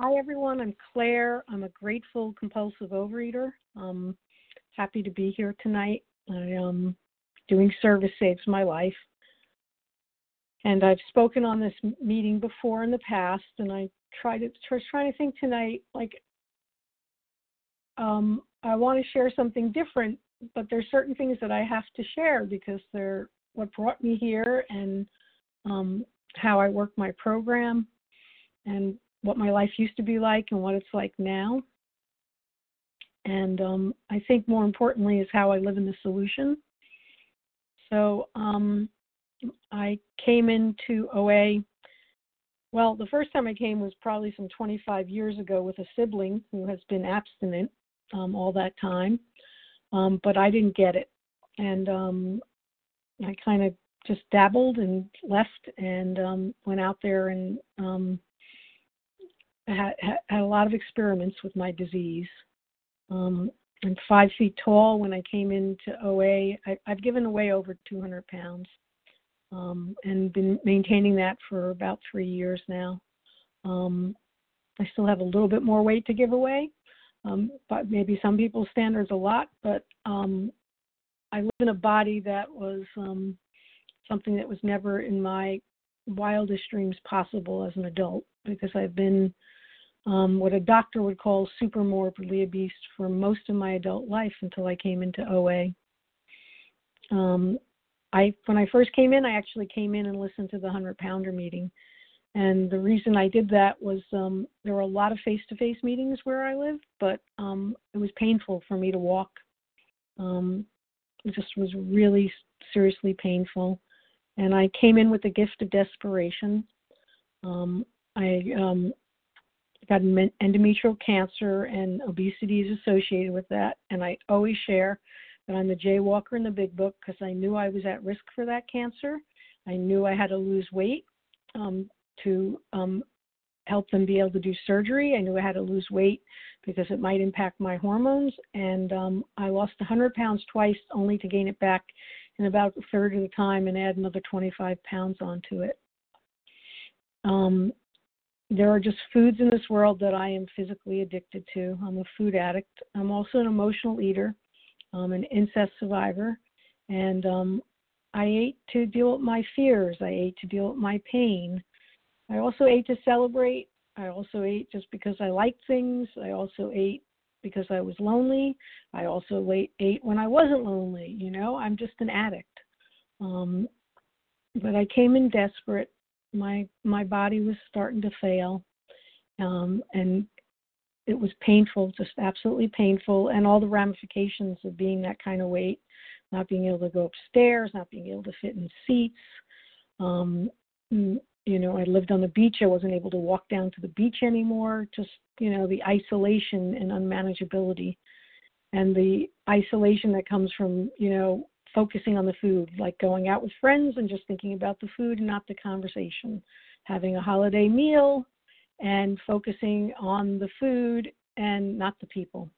Hi, everyone. I'm Claire. I'm a grateful compulsive overeater. Um, happy to be here tonight. I um, doing service saves my life, and I've spoken on this meeting before in the past. And I tried to was trying to think tonight, like um, I want to share something different, but there's certain things that I have to share because they're what brought me here and um, how I work my program and what my life used to be like and what it's like now. And um, I think more importantly is how I live in the solution. So um, I came into OA. Well, the first time I came was probably some 25 years ago with a sibling who has been abstinent um, all that time, um, but I didn't get it. And um, I kind of just dabbled and left and um, went out there and had, had a lot of experiments with my disease. Um, I'm five feet tall. When I came into OA, I, have given away over 200 pounds um, and been maintaining that for about three years now. Um, I still have a little bit more weight to give away, um, but maybe some people's standards a lot. But um, I live in a body that was um, something that was never in my wildest dreams possible as an adult because I've been um, what a doctor would call super morbidly obese for most of my adult life until I came into OA. Um, I when I first came in, I actually came in and listened to the hundred pounder meeting, and the reason I did that was um, there were a lot of face to face meetings where I live, but um, it was painful for me to walk. Um, it just was really seriously painful, and I came in with the gift of desperation. Um, I um, got endometrial cancer and obesity is associated with that. And I always share that I'm the jaywalker in the big book because I knew I was at risk for that cancer. I knew I had to lose weight um, to um, help them be able to do surgery. I knew I had to lose weight because it might impact my hormones. And um, I lost 100 pounds twice only to gain it back in about a third of the time and add another 25 pounds onto it. Um, there are just foods in this world that I am physically addicted to. I'm a food addict. I'm also an emotional eater. I'm an incest survivor. And um, I ate to deal with my fears. I ate to deal with my pain. I also ate to celebrate. I also ate just because I liked things. I also ate because I was lonely. I also ate, when I wasn't lonely. You know, I'm just an addict. Um, but I came in desperate my my body was starting to fail um, and it was painful just absolutely painful and all the ramifications of being that kind of weight not being able to go upstairs not being able to fit in seats um, you know i lived on the beach i wasn't able to walk down to the beach anymore just you know the isolation and unmanageability. And the isolation that comes from you know focusing on the food, like going out with friends and just thinking about the food and not the conversation, having a holiday meal and focusing on the food and not the people.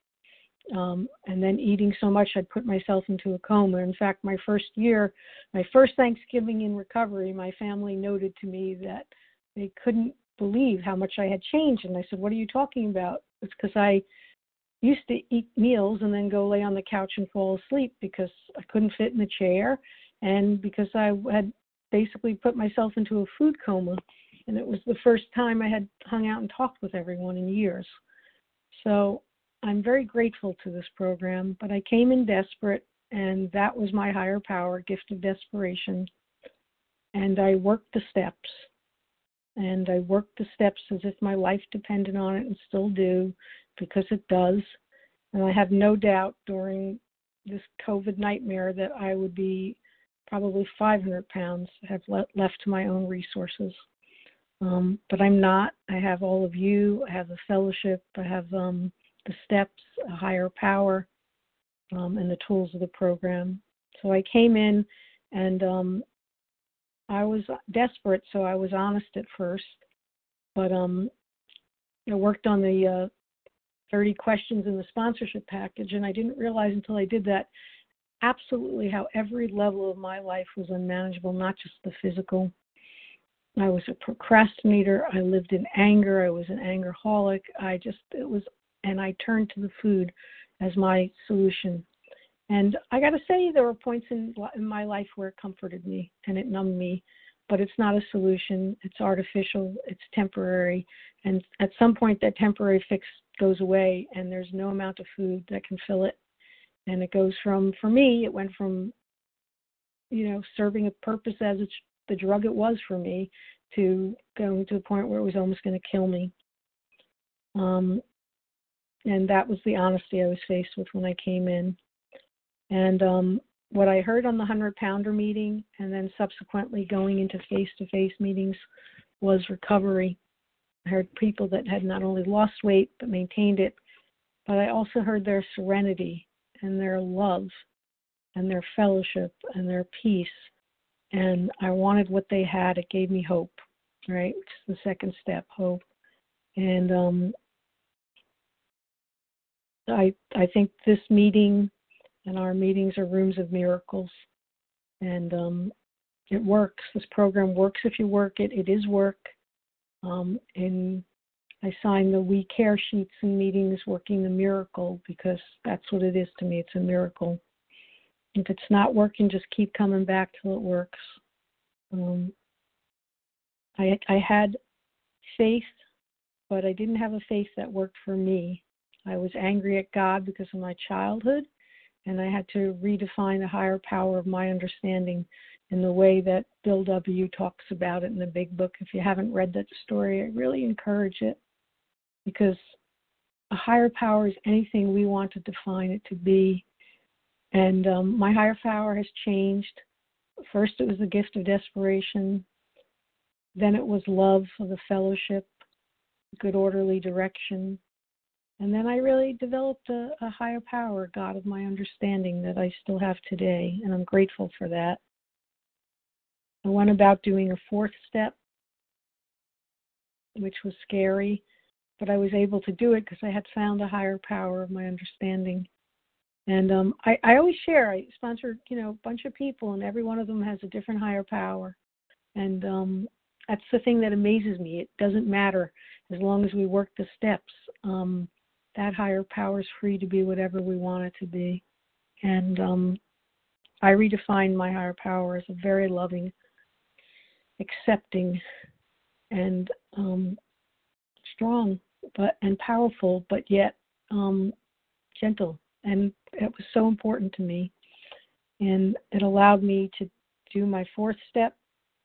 Um, and then eating so much, I'd put myself into a coma. In fact, my first year, my first Thanksgiving in recovery, my family noted to me that they couldn't believe how much I had changed. And I said, What are you talking about? It's because I used to eat meals and then go lay on the couch and fall asleep because I couldn't fit in the chair and because I had basically put myself into a food coma. And it was the first time I had hung out and talked with everyone in years. So I'm very grateful to this program, but I came in desperate, and that was my higher power, gift of desperation. And I worked the steps. And I worked the steps as if my life depended on it and still do because it does. And I have no doubt during this COVID nightmare that I would be probably 500 pounds, have le- left to my own resources. Um, but I'm not. I have all of you. I have the fellowship. I have um, the steps, a higher power, um, and the tools of the program. So I came in and um, I was desperate, so I was honest at first. But um, I worked on the uh, 30 questions in the sponsorship package, and I didn't realize until I did that absolutely how every level of my life was unmanageable, not just the physical. I was a procrastinator. I lived in anger. I was an angerholic. I just, it was, and I turned to the food as my solution. And I got to say, there were points in, in my life where it comforted me and it numbed me, but it's not a solution. It's artificial, it's temporary. And at some point, that temporary fix goes away, and there's no amount of food that can fill it. And it goes from, for me, it went from, you know, serving a purpose as it's the drug it was for me to going to a point where it was almost going to kill me. Um, and that was the honesty I was faced with when I came in. And um, what I heard on the 100 pounder meeting and then subsequently going into face to face meetings was recovery. Heard people that had not only lost weight but maintained it, but I also heard their serenity and their love and their fellowship and their peace. And I wanted what they had. It gave me hope, right? Is the second step, hope. And um, I I think this meeting and our meetings are rooms of miracles, and um, it works. This program works if you work it. It is work. Um, and I sign the We Care sheets and meetings, working the miracle, because that's what it is to me. It's a miracle. If it's not working, just keep coming back till it works. Um, I I had faith, but I didn't have a faith that worked for me. I was angry at God because of my childhood, and I had to redefine the higher power of my understanding in the way that Bill W. talks about it in the big book. If you haven't read that story, I really encourage it because a higher power is anything we want to define it to be. And um, my higher power has changed. First, it was the gift of desperation. Then it was love for the fellowship, good orderly direction, and then I really developed a, a higher power, God of my understanding, that I still have today, and I'm grateful for that. I went about doing a fourth step, which was scary, but I was able to do it because I had found a higher power of my understanding. And um, I, I always share. I sponsor, you know, a bunch of people, and every one of them has a different higher power. And um, that's the thing that amazes me. It doesn't matter as long as we work the steps. Um, that higher power is free to be whatever we want it to be. And um, I redefine my higher power as a very loving, accepting, and um, strong, but and powerful, but yet um, gentle. And it was so important to me, and it allowed me to do my fourth step.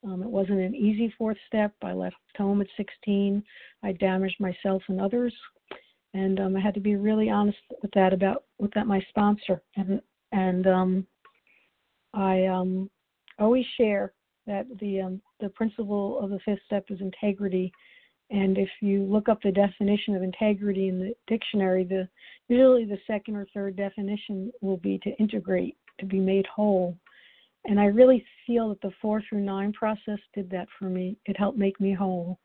Um, it wasn't an easy fourth step. I left home at 16. I damaged myself and others and um, I had to be really honest with that about with that my sponsor, and and um, I um, always share that the um, the principle of the fifth step is integrity, and if you look up the definition of integrity in the dictionary, the usually the second or third definition will be to integrate, to be made whole. And I really feel that the four through nine process did that for me. It helped make me whole.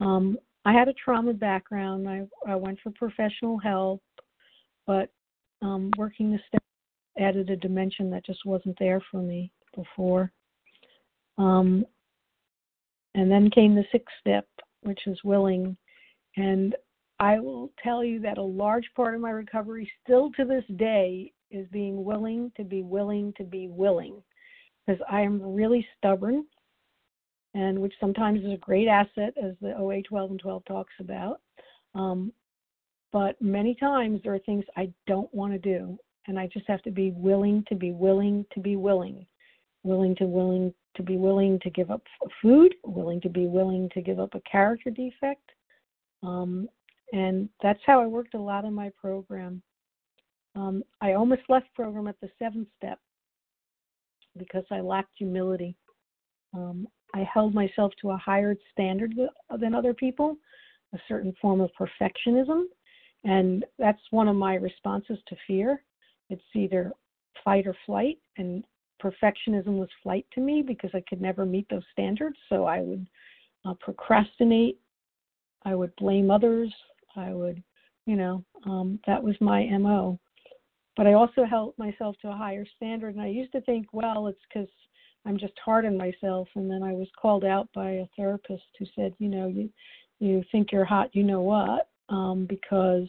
Um, I had a trauma background. I, I went for professional help, but um, working the step added a dimension that just wasn't there for me before. Um, and then came the sixth step, which is willing. And I will tell you that a large part of my recovery, still to this day, is being willing to be willing to be willing. Because I am really stubborn and which sometimes is a great asset, as the OA 12 and 12 talks about. Um, but many times there are things I don't want to do, and I just have to be willing to be willing to be willing, willing to willing to be willing to give up food, willing to be willing to give up a character defect. Um, and that's how I worked a lot in my program. Um, I almost left program at the seventh step because I lacked humility. Um, I held myself to a higher standard than other people, a certain form of perfectionism. And that's one of my responses to fear. It's either fight or flight. And perfectionism was flight to me because I could never meet those standards. So I would uh, procrastinate. I would blame others. I would, you know, um, that was my MO. But I also held myself to a higher standard. And I used to think, well, it's because I'm just hard on myself. And then I was called out by a therapist who said, you know, you you think you're hot, you know what, um, because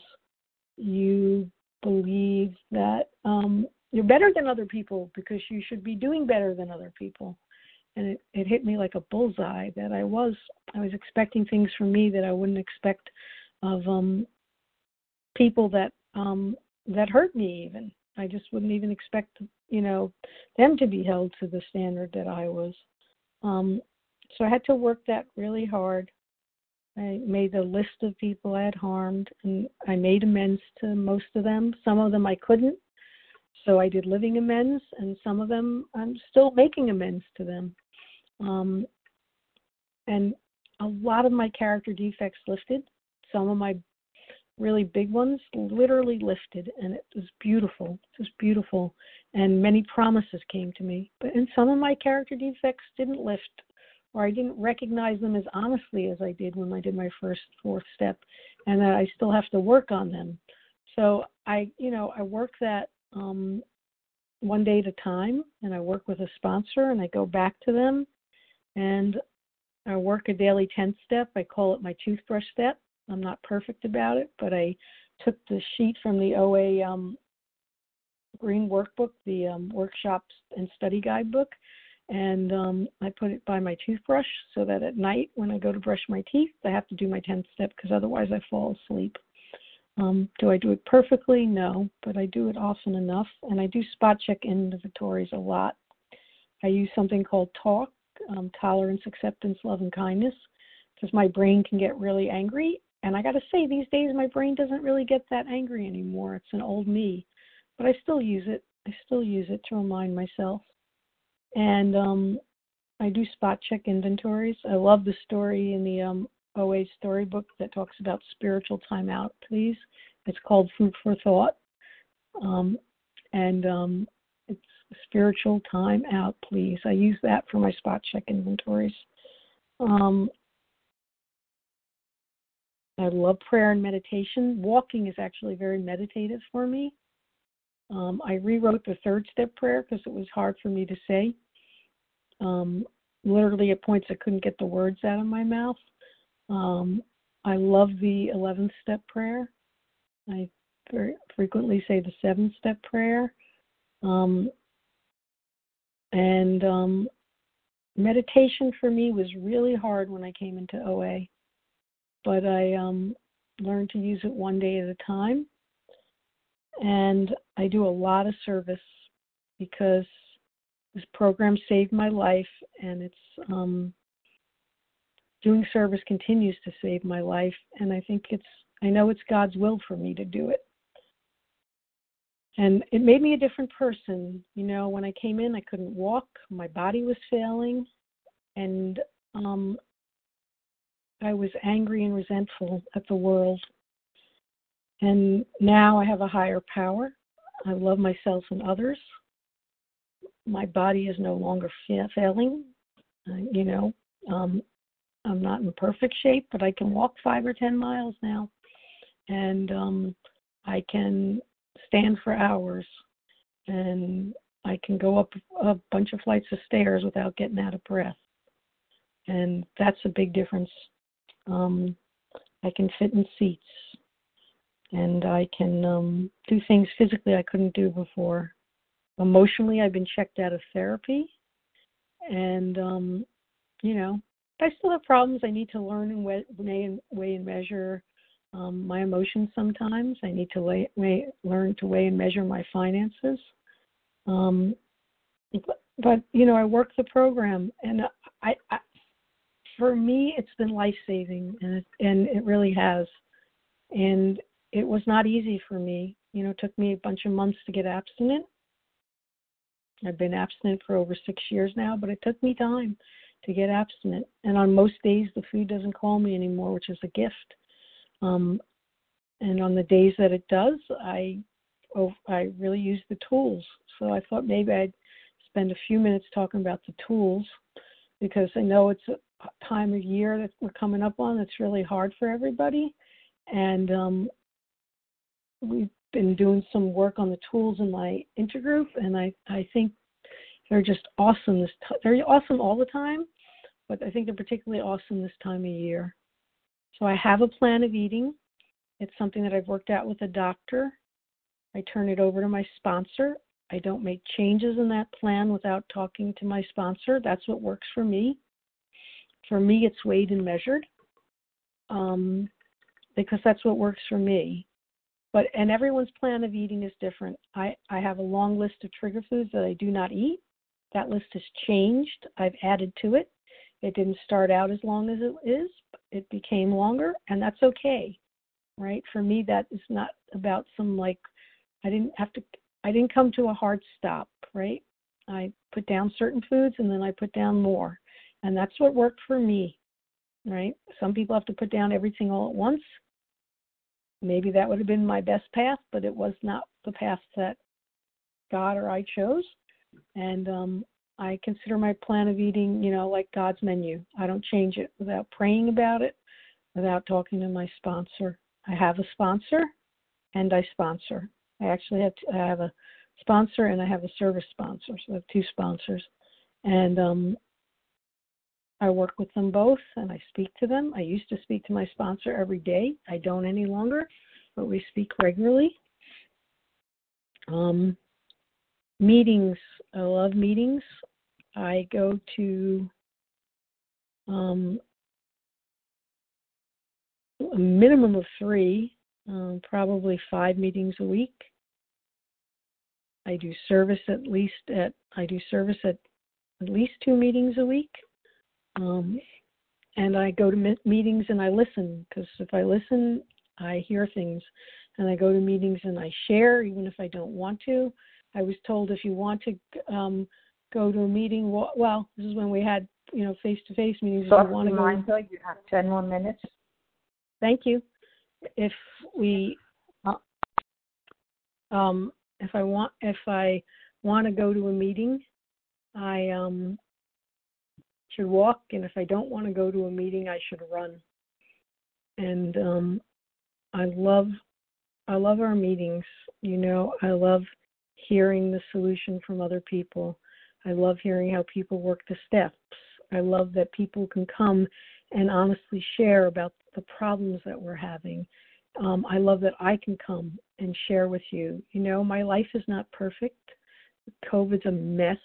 you believe that um, you're better than other people because you should be doing better than other people. And it, it hit me like a bullseye that I was I was expecting things from me that I wouldn't expect of um people that um that hurt me even. I just wouldn't even expect you know them to be held to the standard that I was. Um so I had to work that really hard. I made a list of people I had harmed and I made amends to most of them. Some of them I couldn't. So I did living amends and some of them I'm still making amends to them. Um and a lot of my character defects lifted. Some of my really big ones literally lifted and it was beautiful it was beautiful and many promises came to me but and some of my character defects didn't lift or i didn't recognize them as honestly as i did when i did my first fourth step and that i still have to work on them so i you know i work that um one day at a time and i work with a sponsor and i go back to them and i work a daily 10 step i call it my toothbrush step I'm not perfect about it, but I took the sheet from the OA um, Green Workbook, the um, workshops and study guide book, and um, I put it by my toothbrush so that at night when I go to brush my teeth, I have to do my 10th step because otherwise I fall asleep. Um, do I do it perfectly? No, but I do it often enough, and I do spot check inventories a lot. I use something called TALK, um, tolerance, acceptance, love, and kindness, because my brain can get really angry and I got to say, these days my brain doesn't really get that angry anymore. It's an old me, but I still use it. I still use it to remind myself. And um, I do spot check inventories. I love the story in the um, OA storybook that talks about spiritual timeout, please. It's called Food for Thought. Um, and um, it's spiritual time out, please. I use that for my spot check inventories. Um, I love prayer and meditation. Walking is actually very meditative for me. Um, I rewrote the third step prayer because it was hard for me to say. Um, literally, at points, I couldn't get the words out of my mouth. Um, I love the 11th step prayer. I very frequently say the seventh step prayer. Um, and um, meditation for me was really hard when I came into OA but I um, learned to use it one day at a time. And I do a lot of service because this program saved my life, and it's um, doing service continues to save my life. And I think it's, I know it's God's will for me to do it. And it made me a different person. You know, when I came in, I couldn't walk, my body was failing, and um, I was angry and resentful at the world. And now I have a higher power. I love myself and others. My body is no longer failing. Uh, you know, um, I'm not in perfect shape, but I can walk five or ten miles now, and um, I can stand for hours, and I can go up a bunch of flights of stairs without getting out of breath, and that's a big difference. Um, I can fit in seats, and I can um, do things physically I couldn't do before. Emotionally, I've been checked out of therapy, and um, you know, I still have problems. I need to learn and weigh, and, weigh and measure um, my emotions. Sometimes I need to weigh, weigh, learn to weigh and measure my finances. Um, but, but you know, I work the program, and I, I for me, it's been life saving, and it, and it really has. And it was not easy for me. You know, it took me a bunch of months to get abstinent. I've been abstinent for over six years now, but it took me time to get abstinent. And on most days, the food doesn't call me anymore, which is a gift. Um, and on the days that it does, I oh, I really use the tools. So I thought maybe I'd spend a few minutes talking about the tools because I know it's a time of year that we're coming up on that's really hard for everybody. And um, we've been doing some work on the tools in my intergroup, and I, I think they're just awesome. They're awesome all the time, but I think they're particularly awesome this time of year. So I have a plan of eating. It's something that I've worked out with a doctor. I turn it over to my sponsor. I don't make changes in that plan without talking to my sponsor. That's what works for me. For me, it's weighed and measured um, because that's what works for me. But and everyone's plan of eating is different. I I have a long list of trigger foods that I do not eat. That list has changed. I've added to it. It didn't start out as long as it is. It became longer, and that's okay, right? For me, that is not about some like I didn't have to. I didn't come to a hard stop, right? I put down certain foods and then I put down more, and that's what worked for me, right? Some people have to put down everything all at once. Maybe that would have been my best path, but it was not the path that God or I chose. And um, I consider my plan of eating, you know, like God's menu. I don't change it without praying about it, without talking to my sponsor. I have a sponsor and I sponsor. I actually have to, I have a sponsor and I have a service sponsor, so I have two sponsors. And um, I work with them both and I speak to them. I used to speak to my sponsor every day. I don't any longer, but we speak regularly. Um, meetings. I love meetings. I go to um, a minimum of three, um, probably five meetings a week. I do service at least at I do service at at least two meetings a week. Um, and I go to meetings and I listen because if I listen, I hear things. And I go to meetings and I share, even if I don't want to. I was told if you want to um, go to a meeting, well, this is when we had you know face to face meetings. So if you want to go, you have ten more minutes. Thank you. If we, uh, um, if I want, if I want to go to a meeting, I um should walk, and if I don't want to go to a meeting, I should run. And um, I love, I love our meetings. You know, I love hearing the solution from other people. I love hearing how people work the steps. I love that people can come and honestly share about the problems that we're having. Um, I love that I can come and share with you. You know, my life is not perfect. COVID's a mess.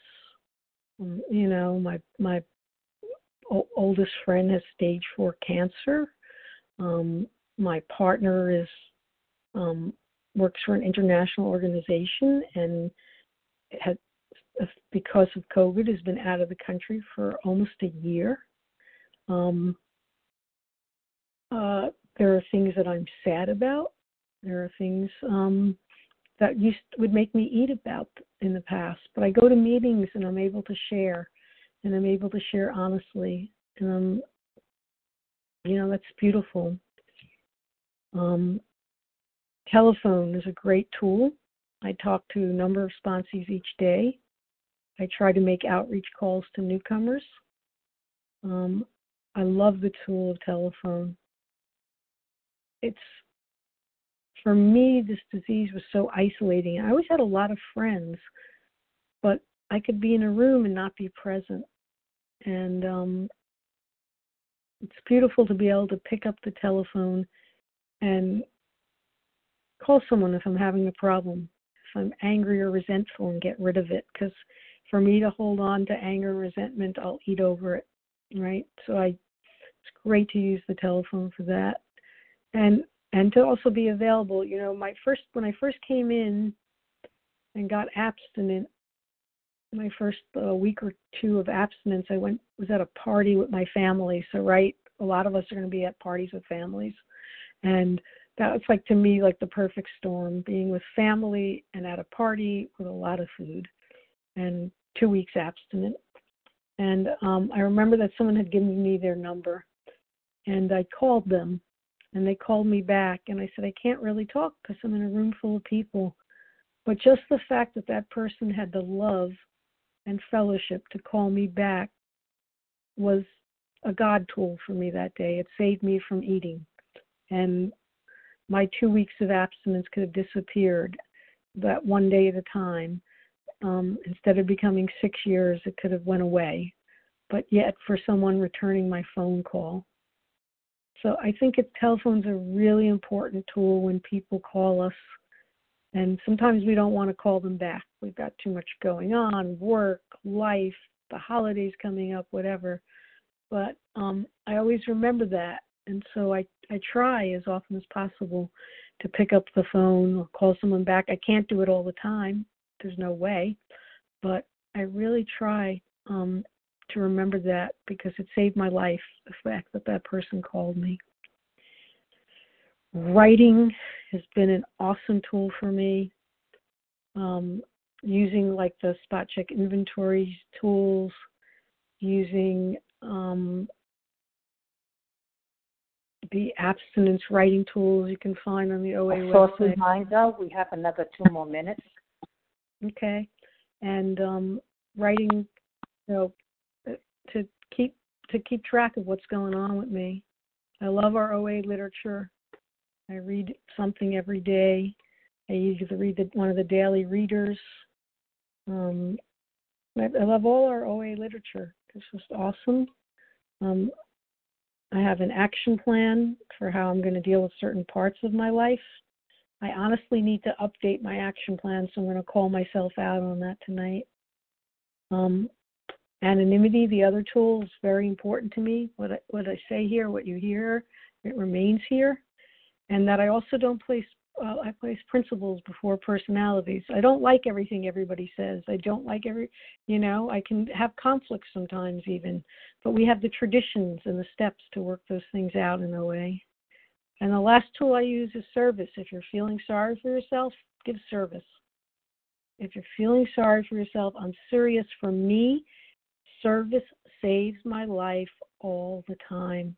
Um, you know, my my oldest friend has stage four cancer. Um, my partner is um, works for an international organization and had because of COVID has been out of the country for almost a year. Um, uh, there are things that I'm sad about. There are things um, that used would make me eat about in the past, but I go to meetings and I'm able to share and I'm able to share honestly. And I'm, you know, that's beautiful. Um, telephone is a great tool. I talk to a number of sponsees each day. I try to make outreach calls to newcomers. Um, I love the tool of telephone. It's for me, this disease was so isolating. I always had a lot of friends, but I could be in a room and not be present and um, it's beautiful to be able to pick up the telephone and call someone if I'm having a problem, if I'm angry or resentful, and get rid of it. Because for me to hold on to anger resentment, I'll eat over it, right? So I, it's great to use the telephone for that, and and to also be available. You know, my first when I first came in and got abstinent, my first uh, week or two of abstinence, I went was at a party with my family. So right, a lot of us are going to be at parties with families, and that was like to me like the perfect storm: being with family and at a party with a lot of food, and two weeks abstinent. And um, I remember that someone had given me their number, and I called them, and they called me back, and I said I can't really talk because I'm in a room full of people. But just the fact that that person had the love and fellowship to call me back was a God tool for me that day. It saved me from eating. And my two weeks of abstinence could have disappeared that one day at a time. Um, instead of becoming six years, it could have went away. But yet, for someone returning my phone call. So I think it, telephone's a really important tool when people call us, and sometimes we don't want to call them back. We've got too much going on, work, life, the holidays coming up, whatever. But um, I always remember that, and so I I try as often as possible to pick up the phone or call someone back. I can't do it all the time. There's no way, but I really try um, to remember that because it saved my life. The fact that that person called me. Writing has been an awesome tool for me. Um, using like the spot check inventory tools, using um, the abstinence writing tools you can find on the OA website. reminder, we have another two more minutes. Okay, and um, writing, you know, to keep to keep track of what's going on with me. I love our OA literature. I read something every day. I usually read the, one of the daily readers. Um, I, I love all our OA literature. It's just awesome. Um, I have an action plan for how I'm going to deal with certain parts of my life. I honestly need to update my action plan, so I'm going to call myself out on that tonight. Um, anonymity, the other tool, is very important to me. What I, what I say here, what you hear, it remains here, and that I also don't place uh, I place principles before personalities. I don't like everything everybody says. I don't like every, you know, I can have conflicts sometimes even, but we have the traditions and the steps to work those things out in a way. And the last tool I use is service. If you're feeling sorry for yourself, give service. If you're feeling sorry for yourself, I'm serious. For me, service saves my life all the time.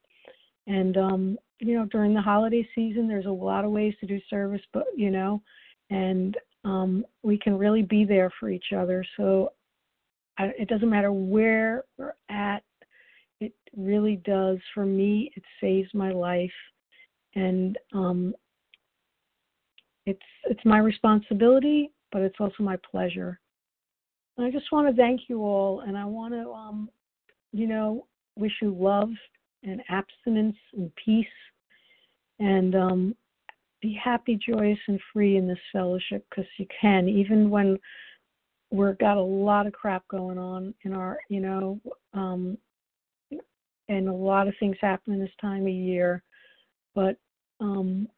And um, you know, during the holiday season, there's a lot of ways to do service, but you know, and um, we can really be there for each other. So I, it doesn't matter where we're at. It really does for me. It saves my life, and um, it's it's my responsibility, but it's also my pleasure. And I just want to thank you all, and I want to, um, you know, wish you love and abstinence and peace and um, be happy, joyous, and free in this fellowship because you can, even when we've got a lot of crap going on in our, you know, um, and a lot of things happen this time of year. But um,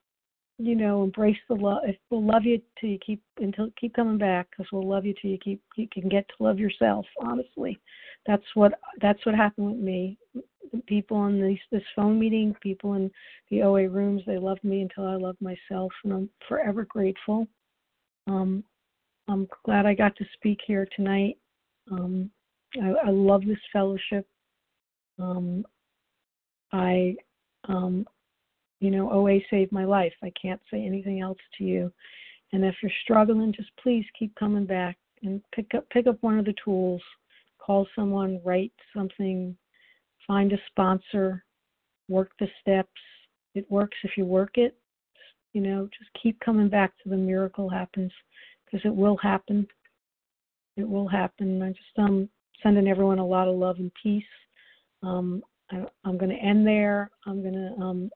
you know, embrace the love. We'll love you till you keep until keep coming back because we'll love you till you keep you can get to love yourself. Honestly, that's what that's what happened with me. People in these this phone meeting, people in the OA rooms, they loved me until I loved myself, and I'm forever grateful. Um, I'm glad I got to speak here tonight. Um, I, I love this fellowship. Um, I um, you know, OA saved my life. I can't say anything else to you. And if you're struggling, just please keep coming back and pick up pick up one of the tools. Call someone, write something, find a sponsor, work the steps. It works if you work it. You know, just keep coming back to the miracle happens because it will happen. It will happen. I just um sending everyone a lot of love and peace. Um, I, am going to end there. I'm going to um,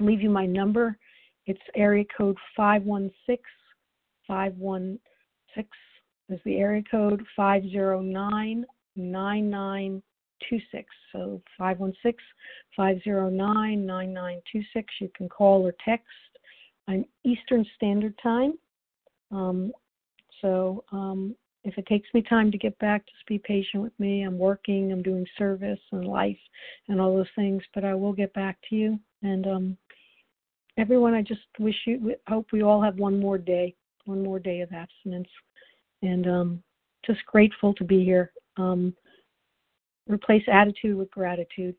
leave you my number. It's area code 516 516 is the area code 509 9926. So 516 509 9926. You can call or text. I'm Eastern Standard Time. Um, so um, if it takes me time to get back, just be patient with me. I'm working, I'm doing service and life and all those things, but I will get back to you. And um, everyone, I just wish you, hope we all have one more day, one more day of abstinence, and um, just grateful to be here. Um, replace attitude with gratitude,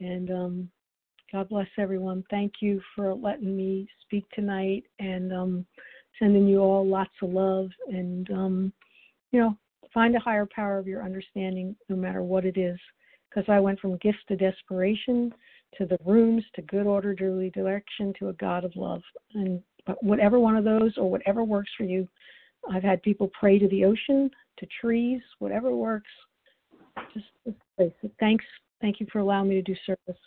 and um, God bless everyone. Thank you for letting me speak tonight, and um, sending you all lots of love, and um, you know, find a higher power of your understanding, no matter what it is. Because I went from gifts to desperation to the rooms, to good order, orderly direction, to a God of love. And whatever one of those or whatever works for you, I've had people pray to the ocean, to trees, whatever works. Just. So thanks. Thank you for allowing me to do service.